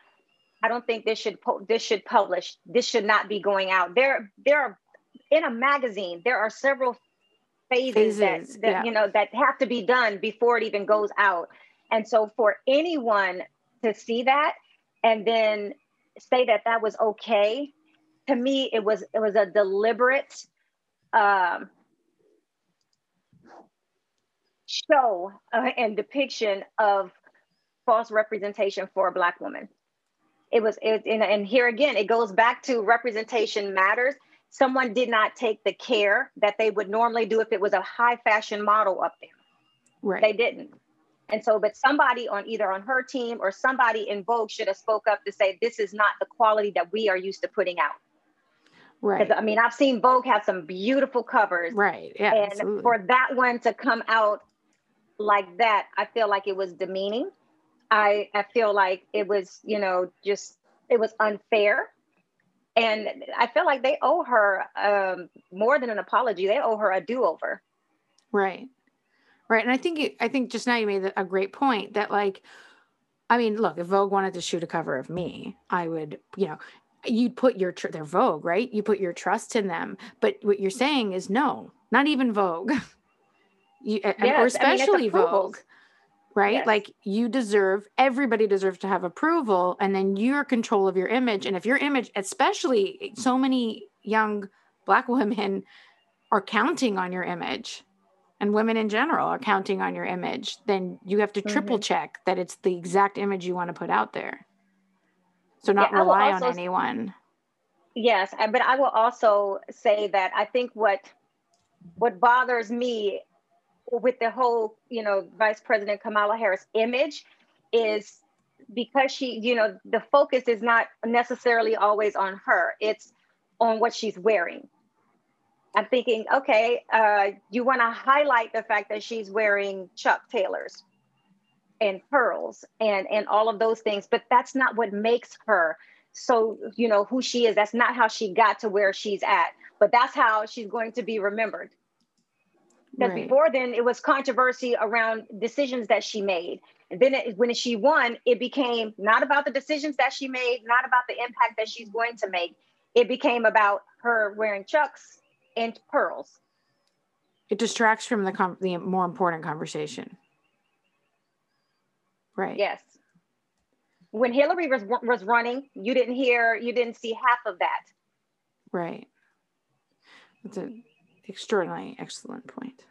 I don't think this should po- this should publish. This should not be going out. There there are in a magazine, there are several phases, Phases, that, that yeah. you know that have to be done before it even goes out. And so for anyone to see that and then say that that was okay to me it was it was a deliberate um, show uh, and depiction of false representation for a black woman it was it, and, and here again it goes back to representation matters someone did not take the care that they would normally do if it was a high fashion model up there Right. they didn't and so but somebody on either on her team or somebody in vogue should have spoke up to say this is not the quality that we are used to putting out right. because i mean i've seen vogue have some beautiful covers Right. Yeah. and absolutely. for that one to come out like that i feel like it was demeaning i i feel like it was you know just it was unfair and i feel like they owe her um, more than an apology they owe her a do-over Right. Right. And I think you, I think just now you made a great point that like I mean, look, if Vogue wanted to shoot a cover of me, I would, you know, you'd put your tr- their Vogue, right? You put your trust in them. But what you're saying is no, not even Vogue. you, yes, or especially I mean, Vogue. Right? Yes. Like you deserve everybody deserves to have approval and then you're control of your image and if your image especially so many young black women are counting on your image and women in general are counting on your image, then you have to triple mm-hmm. check that it's the exact image you want to put out there. So not yeah, rely on anyone. Yes, but I will also say that I think what what bothers me with the whole, you know, Vice President Kamala Harris image is because she, you know, the focus is not necessarily always on her. It's on what she's wearing. I'm thinking, okay, uh, you want to highlight the fact that she's wearing Chuck Taylors and pearls and and all of those things, but that's not what makes her so you know who she is. That's not how she got to where she's at, but that's how she's going to be remembered. Because right. before then, it was controversy around decisions that she made. And then it, when she won, it became not about the decisions that she made, not about the impact that she's going to make. It became about her wearing chucks and pearls. It distracts from the com- the more important conversation. Right. Yes. When Hillary was was running, you didn't hear, you didn't see half of that. Right. That's an extraordinarily excellent point.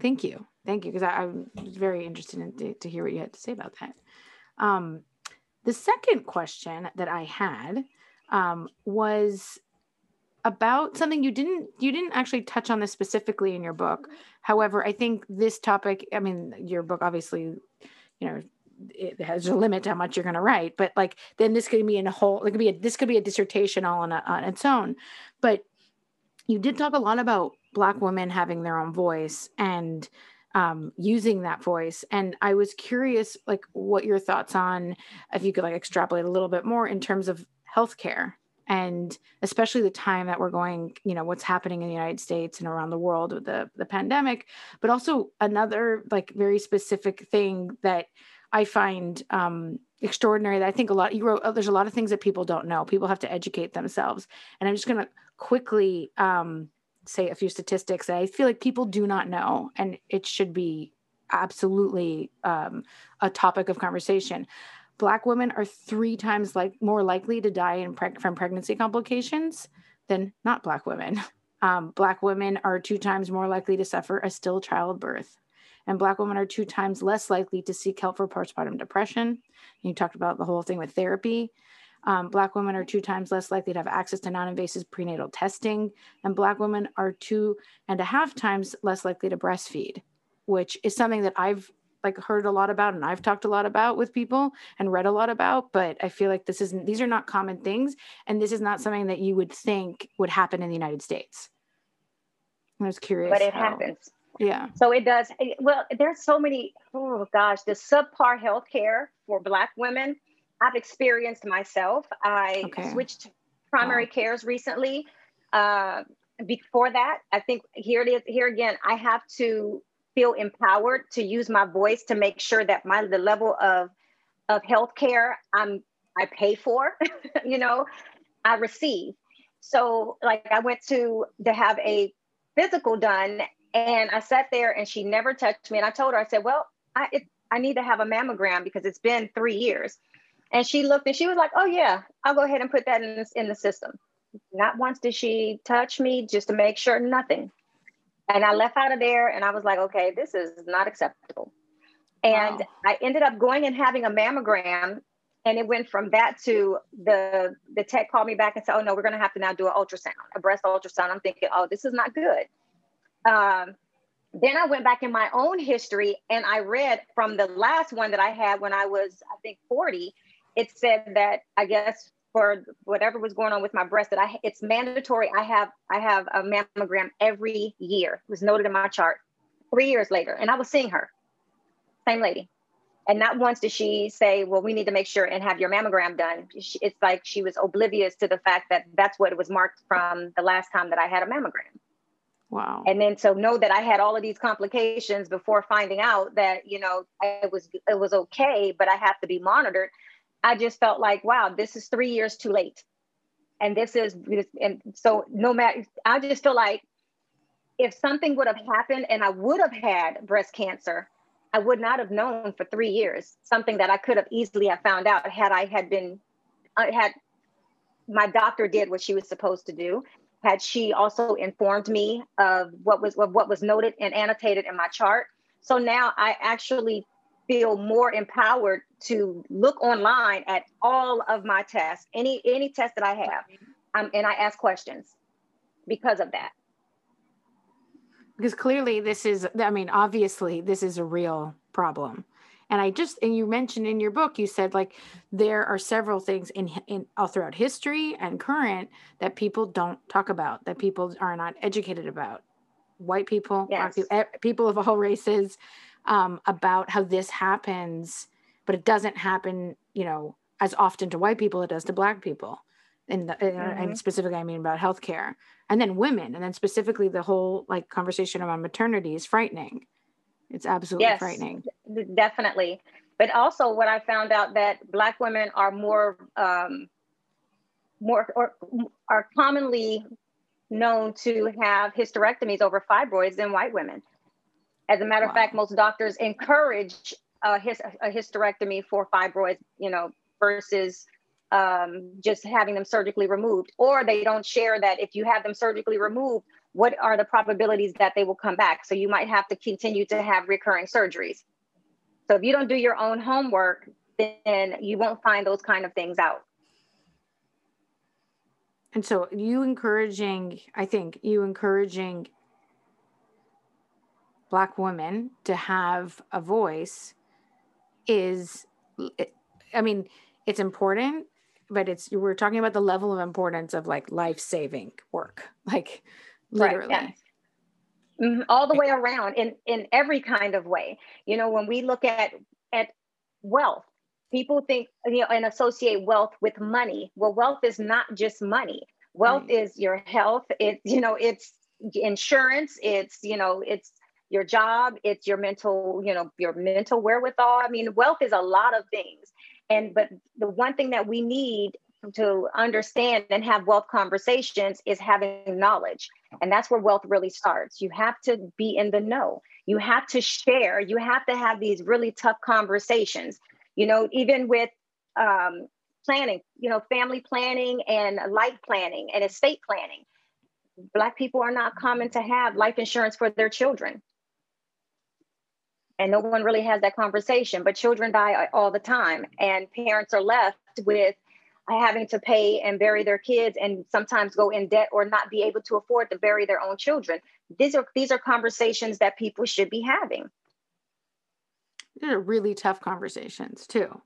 Thank you. Thank you, because I, I, was very interested in, to, to, hear what you had to say about that. Um, the second question that I had um, was about something you didn't you didn't actually touch on this specifically in your book however i think this topic i mean your book obviously you know it has a limit to how much you're going to write but like then this could be in a whole it could be a, this could be a dissertation all on, a, on its own but you did talk a lot about black women having their own voice and um, using that voice. And i was curious like what your thoughts on if you could like extrapolate a little bit more in terms of healthcare and especially the time that we're going you know what's happening in the united states and around the world with the, the pandemic but also another like very specific thing that i find um, extraordinary that i think a lot you wrote oh, there's a lot of things that people don't know. People have to educate themselves. And i'm just going to quickly um, say a few statistics that i feel like people do not know and it should be absolutely um, a topic of conversation Black women are three times like more likely to die preg- from pregnancy complications than not Black women. Um, black women are two times more likely to suffer a still childbirth, and Black women are two times less likely to seek help for postpartum depression. You talked about the whole thing with therapy. Um, black women are two times less likely to have access to non invasive prenatal testing, and Black women are two and a half times less likely to breastfeed, which is something that I've like heard a lot about and I've talked a lot about with people and read a lot about, but I feel like this isn't these are not common things and this is not something that you would think would happen in the United States. I was curious. But it how, happens. Yeah. So it does. Well, there's so many, oh gosh, the subpar healthcare for Black women. I've experienced myself. I okay. switched primary wow. cares recently. Uh, before that, I think here it is. Here again, I have to feel empowered to use my voice to make sure that my the level of of healthcare I'm I pay for, you know, I receive. So like I went to to have a physical done and I sat there and she never touched me and I told her I said, "Well, I it, I need to have a mammogram because it's been 3 years." And she looked and she was like, "Oh yeah, I'll go ahead and put that in this, in the system." Not once did she touch me just to make sure nothing. And I left out of there and I was like, okay, this is not acceptable. And wow. I ended up going and having a mammogram. And it went from that to the the tech called me back and said, oh no, we're gonna have to now do an ultrasound, a breast ultrasound. I'm thinking, oh, this is not good. Um, then I went back in my own history and I read from the last one that I had when I was, I think, 40. It said that I guess for whatever was going on with my breast that I it's mandatory. I have I have a mammogram every year. It was noted in my chart. Three years later, and I was seeing her, same lady, and not once did she say, "Well, we need to make sure and have your mammogram done." It's like she was oblivious to the fact that that's what it was marked from the last time that I had a mammogram. Wow. And then so know that I had all of these complications before finding out that you know it was it was okay, but I have to be monitored. I just felt like, wow, this is three years too late. And this is, and so no matter, I just feel like if something would have happened and I would have had breast cancer, I would not have known for three years. Something that I could have easily have found out had I had been, I had my doctor did what she was supposed to do. Had she also informed me of what was of what was noted and annotated in my chart. So now I actually feel more empowered to look online at all of my tests, any any test that I have, um, and I ask questions because of that. Because clearly this is i mean obviously this is a real problem. And i just and you mentioned in your book you said like there are several things in in all throughout history and current that people don't talk about that people are not educated about. White people yes. people, people of all races um, about how this happens but it doesn't happen you know as often to white people it does to black people. And, mm-hmm. and specifically i mean about healthcare. And then women. And then specifically the whole like conversation around maternity is frightening. It's absolutely yes, frightening. Definitely. But also what i found out that black women are more um, more or are commonly known to have hysterectomies over fibroids than white women as a matter wow. of fact most doctors encourage a, his, a hysterectomy for fibroids you know versus um, just having them surgically removed, or they don't share that if you have them surgically removed, what are the probabilities that they will come back? So you might have to continue to have recurring surgeries. So if you don't do your own homework, then you won't find those kind of things out. And so you encouraging, I think you encouraging black women to have a voice is I mean, it's important but it's we're talking about the level of importance of like life-saving work like literally. right, mm-hmm. all the way around in in every kind of way. You know when we look at at wealth people think you know and associate wealth with money. Well wealth is not just money. Wealth right. is your health. It's you know it's insurance. It's you know it's your job it's your mental you know your mental wherewithal. I mean wealth is a lot of things. And but the one thing that we need to understand and have wealth conversations is having knowledge. And that's where wealth really starts. You have to be in the know. You have to share. You have to have these really tough conversations. You know even with um, planning you know family planning and life planning and estate planning. Black people are not common to have life insurance for their children and no one really has that conversation but children die all the time and parents are left with having to pay and bury their kids and sometimes go in debt or not be able to afford to bury their own children. These are these are conversations that people should be having. These are really tough conversations too.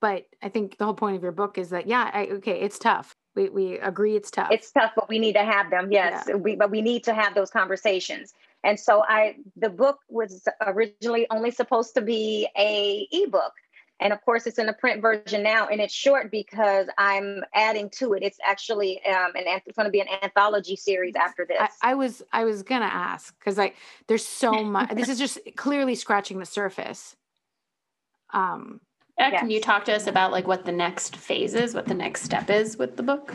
But i think the whole point of your book is that yeah I, okay it's tough. We, we agree it's tough. It's tough but we need to have them yes. Yeah. we, but we need to have those conversations and so I the book was originally only supposed to be a ebook. And of course, it's in a print version now, and it's short because I'm adding to it. It's actually um, an it's going to be an anthology series after this. I, I was I was going to ask because I there's so much. this is just clearly scratching the surface. Um, yeah, can you talk to us about like what the next phase is, what the next step is with the book?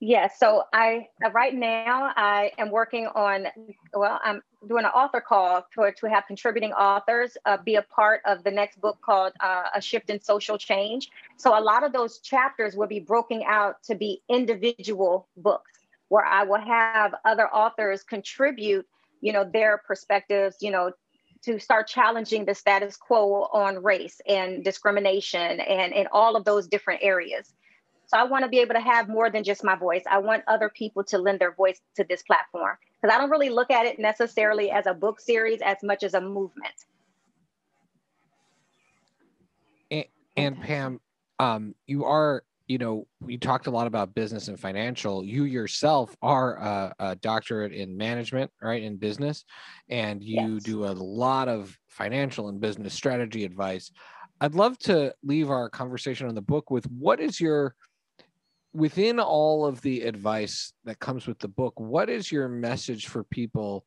Yes. Yeah, so I uh, right now I am working on. Well, I'm doing an author call to to have contributing authors uh, be a part of the next book called uh, A Shift in Social Change. So a lot of those chapters will be broken out to be individual books where I will have other authors contribute, you know, their perspectives, you know, to start challenging the status quo on race and discrimination and in all of those different areas. So I want to be able to have more than just my voice. I want other people to lend their voice to this platform because I don't really look at it necessarily as a book series as much as a movement. And, and Pam, um, you are, you know, we talked a lot about business and financial. You yourself are a, a doctorate in management, right, in business, and you yes. do a lot of financial and business strategy advice. I'd love to leave our conversation on the book with what is your within all of the advice that comes with the book, what is your message for people,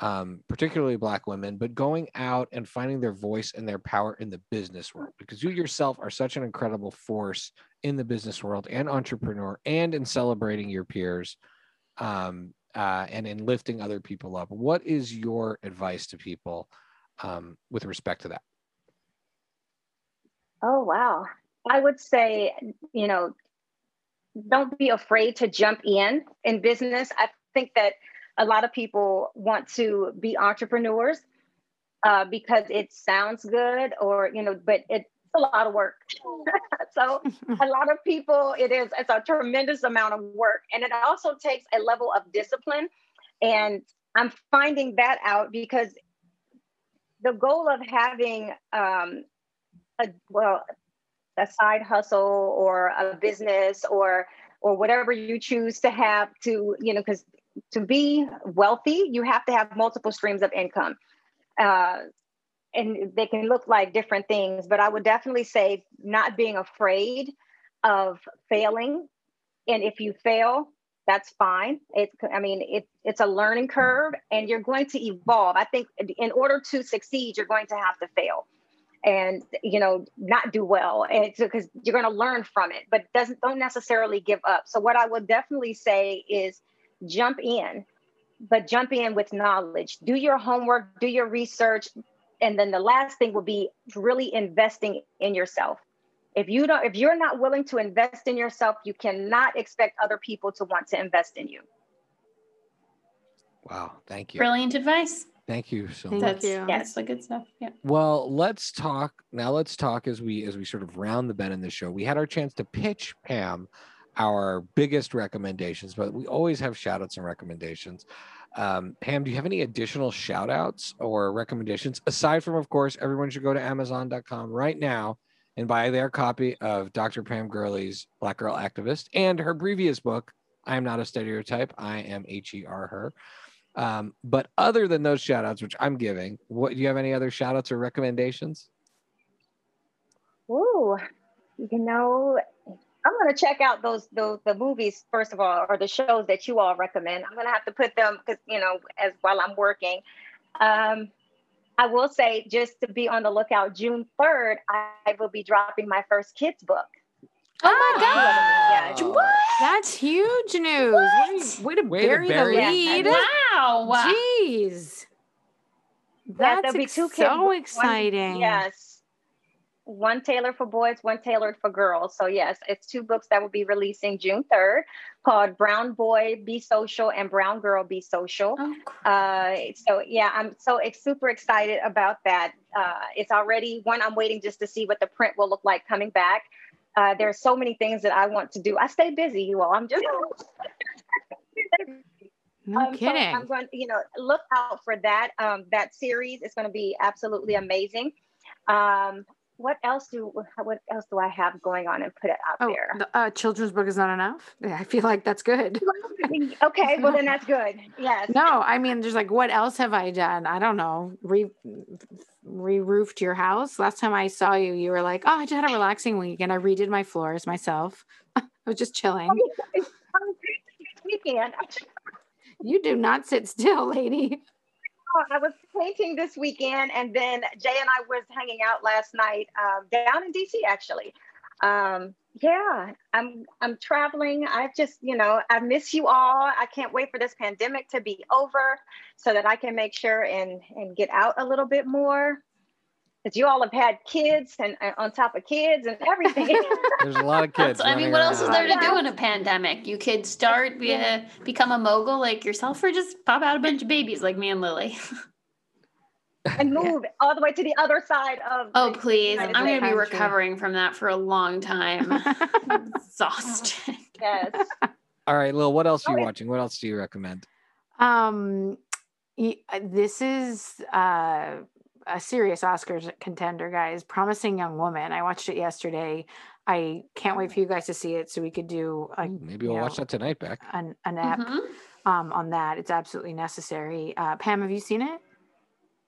um, particularly Black women, but going out and finding their voice and their power in the business world? Because you yourself are such an incredible force in the business world and entrepreneur and in celebrating your peers um, uh, and in lifting other people up. What is your advice to people um, with respect to that? Oh, wow. I would say, you know, don't be afraid to jump in in business. I think that a lot of people want to be entrepreneurs uh, because it sounds good or, you know, but it's a lot of work. so a lot of people, it is, it's a tremendous amount of work. And it also takes a level of discipline. And I'm finding that out because the goal of having um, a, well, a side hustle or a business or or whatever you choose to have to you know because to be wealthy you have to have multiple streams of income. Uh, and they can look like different things but i would definitely say not being afraid of failing. And if you fail that's fine. It's i mean it, it's a learning curve and you're going to evolve. I think in order to succeed you're going to have to fail and you know not do well. And because you're going to learn from it but doesn't don't necessarily give up. So what i would definitely say is jump in but jump in with knowledge. Do your homework do your research and then the last thing will be really investing in yourself. If you don't if you're not willing to invest in yourself you cannot expect other people to want to invest in you. Wow thank you. Brilliant advice Thank you so Thank much. That's you. that's the good stuff. Yeah. Well, let's talk now. Let's talk as we as we sort of round the bend in this show. We had our chance to pitch Pam our biggest recommendations, but we always have shout outs and recommendations. Um, Pam, do you have any additional shout outs or recommendations aside from, of course, everyone should go to Amazon.com right now and buy their copy of Dr. Pam Gurley's Black Girl Activist and her previous book, I Am Not a Stereotype, I Am H E R Her. Um, but other than those shout outs, which I'm giving, what do you have any other shout outs or recommendations? Ooh, you know, I'm gonna check out those those the movies first of all, or the shows that you all recommend. I'm gonna have to put them because you know, as while I'm working. Um, I will say just to be on the lookout. June 3rd, I will be dropping my first kids book. Oh my Yeah. Oh. What? That's huge news. Way to, way to Way to bury bury the it. lead. Wow. Jeez. Yeah, That's there'll be ex- two kids so books, one- exciting. Yes. One tailored for boys, one tailored for girls. So yes, it's two books that will be releasing June 3rd called Brown Boy Be Social and Brown Girl Be Social. Oh, Uh, so yeah, I'm so ex- super excited about that. Uh, it's already one. I'm waiting just to see what the print will look like coming back. Uh, there's so many things that I want to do. I stay busy, you all. I'm just. No Um, so kidding. I'm going, you know, look out for that. Um, that series is going to be absolutely amazing. Um, what else do what else do I have going on and put it out oh, there? the uh, children's book is not enough. Yeah, I feel like that's good. okay, well then that's good. Yes. No, I mean, there's like, what else have I done? I don't know. Re re-roofed your house. Last time I saw you, you were like, "Oh, I just had a relaxing weekend. I redid my floors myself. I was just chilling." Weekend. You do not sit still, lady. I was painting this weekend, and then Jay and I was hanging out last night um, down in DC. Actually, um, yeah, I'm I'm traveling. I just you know I miss you all. I can't wait for this pandemic to be over so that I can make sure and and get out a little bit more. Because you all have had kids and, and on top of kids and everything. There's a lot of kids. I mean, what else is there to do in a pandemic? You could start, be a, become a mogul like yourself, or just pop out a bunch of babies like me and Lily. and move all the way to the other side of. Oh, the please. United I'm going to be recovering from that for a long time. Exhausted. Yes. All right, Lil, what else are you Okay. watching? What else do you recommend? Um, uh, this is uh, a serious Oscars contender, guys. Promising Young Woman. I watched it yesterday. I can't wait for you guys to see it so we could do a, maybe we'll watch that tonight, Beck. an, an app Mhm. um, on that. It's absolutely necessary. Uh, Pam, have you seen it?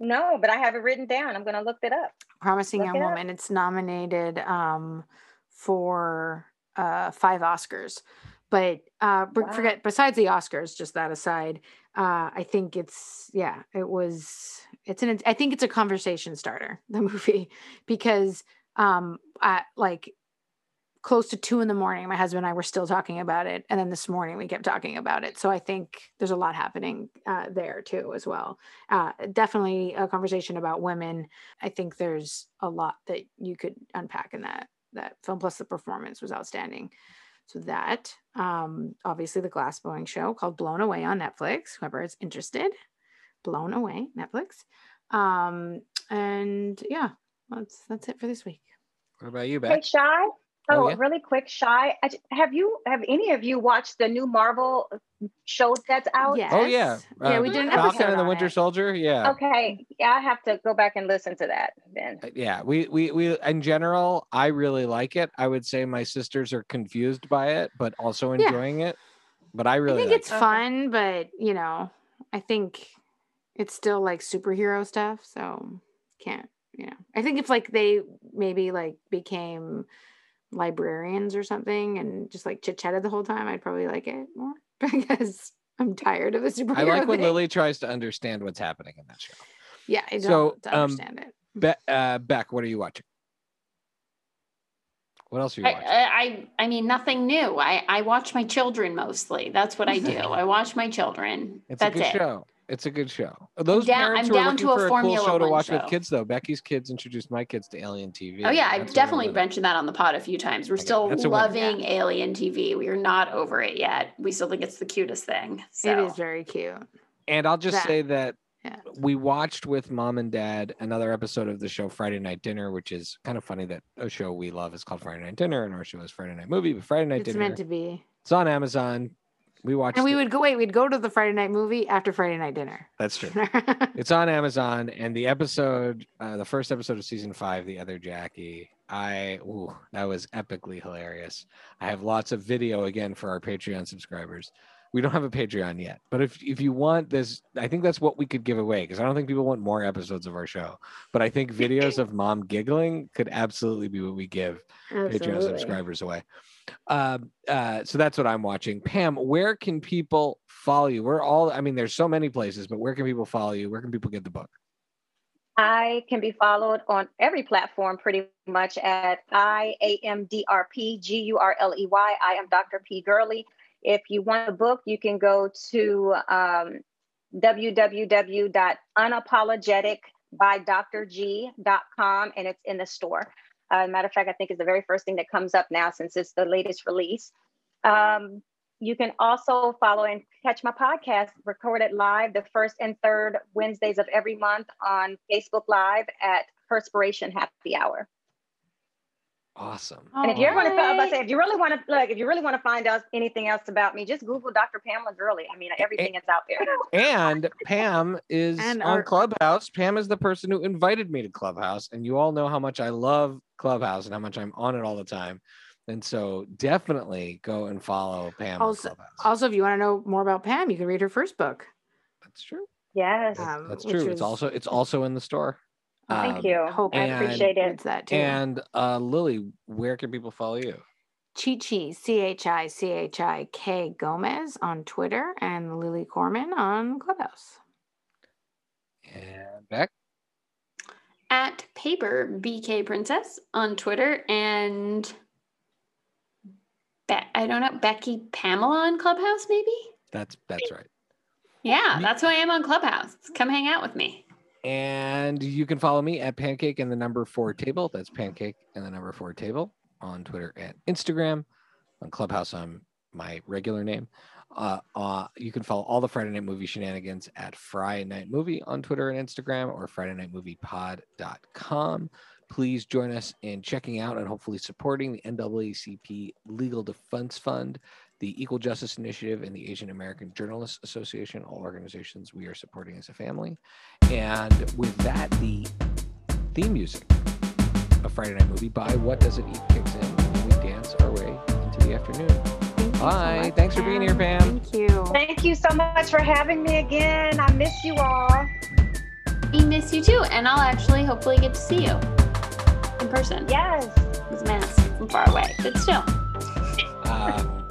No, but I have it written down. I'm going to look it up. Promising Look Young it up. Woman. It's nominated um, for uh, five Oscars. But uh, Wow. forget, besides the Oscars, just that aside, uh, I think it's, yeah, it was, it's an, I think it's a conversation starter, the movie, because um, I, like close to two in the morning, my husband and I were still talking about it. And then this morning we kept talking about it. So I think there's a lot happening uh, there too, as well. Uh, definitely a conversation about women. I think there's a lot that you could unpack in that that film. Plus, the performance was outstanding. So that, um, obviously, the glass blowing show called Blown Away on Netflix. Whoever is interested, Blown Away Netflix. Um, and yeah, that's that's it for this week. What about you, Hey, Beck? Shy. Oh, Oh, yeah. really quick, Shy. Have you have any of you watched the new Marvel show that's out? Yes. Oh yeah, Yeah, we did an Falcon episode and the Winter it. Soldier. Yeah, Okay. Yeah, I have to go back and listen to that then. Uh, yeah. We we we in general, I really like it. I would say my sisters are confused by it, but also Yeah. enjoying it. But I I really think like it's it. Okay. fun, but you know, I think it's still like superhero stuff. So can't, you know. I think if like they maybe like became librarians or something and just like chit chatted the whole time, I'd probably like it more because I'm tired of the superhero. I like when thing. Lily tries to understand what's happening in that show. Yeah, I don't So, um, understand it. Be- uh, Beck, what are you watching? What else are you I, watching? I I I mean nothing new. I I watch my children mostly. That's what I do. I watch my children. It's That's a good it. show. It's a good show. Those down- parents I'm who are down looking to a for a cool show to One watch with kids, though, Becky's kids introduced my kids to Alien TV. Oh yeah, I've a definitely mentioned that on the pod a few times. We're Okay, still that's a win. loving Alien TV. We are not over it yet. We still think it's the cutest thing. So It is very cute. And I'll just That- say that yeah. we watched with mom and dad another episode of the show Friday Night Dinner, which is kind of funny that a show we love is called Friday Night Dinner, and our show is Friday Night Movie. But Friday Night It's Dinner, meant to be. it's on Amazon. We watched. And we it. would go wait, we'd go to the Friday night movie after Friday night dinner. That's true. It's on Amazon, and the episode, uh, the first episode of season five, the other Jackie. I ooh, that was epically hilarious. I have lots of video again for our Patreon subscribers. We don't have a Patreon yet, but if if you want this, I think that's what we could give away because I don't think people want more episodes of our show. But I think videos of mom giggling could absolutely be what we give Patreon subscribers away. Um, uh, so that's what I'm watching. Pam, where can people follow you? We're all, I mean, there's so many places, but where can people follow you? Where can people get the book? I can be followed on every platform pretty much at I A M D R P G U R L E Y. I am Dr. P. Gurley. If you want a book, you can go to um, www.unapologeticbydrg.com and it's in the store. Uh, matter of fact, I think it's the very first thing that comes up now since it's the latest release. Um, you can also follow and catch my podcast recorded live the first and third Wednesdays of every month on Facebook Live at Perspiration Happy Hour. Awesome. And if you're going to, Alright. say, if you really want to, like, if you really want to find out anything else about me, just Google Dr. Pamela Gurley. I mean, everything is out there. And Pam is And on our- Clubhouse. Pam is the person who invited me to Clubhouse. And you all know how much I love Clubhouse and how much I'm on it all the time. And so definitely go and follow Pam Also- on Clubhouse. Also, if you want to know more about Pam, you can read her first book. That's true. Yes. That's, Um, that's which true. was- It's also it's also in the store. Thank Um, you. Hope I appreciate it. that too. And uh, Lily, where can people follow you? Chi Chi, C H I C H I K Gomez on Twitter and Lily Corman on Clubhouse. And Beck. at paper BK Princess on Twitter and Be- I don't know Becky Pamela on Clubhouse maybe. That's that's right. Yeah, that's who I am on Clubhouse. Come hang out with me. And you can follow me at pancake and the number four table. That's pancake and the number four table on Twitter and Instagram. On Clubhouse, I'm my regular name. Uh, uh, you can follow all the Friday Night Movie shenanigans at Friday Night Movie on Twitter and Instagram or Friday Night Movie Pod.com. Please join us in checking out and hopefully supporting the NAACP Legal Defense Fund, the Equal Justice Initiative, and the Asian American Journalists Association, all organizations we are supporting as a family. And with that, the theme music of Friday Night Movie by What Does It Eat kicks in. and We dance our way into the afternoon. Thank you so Bye. much, Thanks for being here, Pam. Thank you. Thank you so much for having me again. I miss you all. We miss you too, and I'll actually hopefully get to see you in person. Yes. With mask from far away, but still. Um,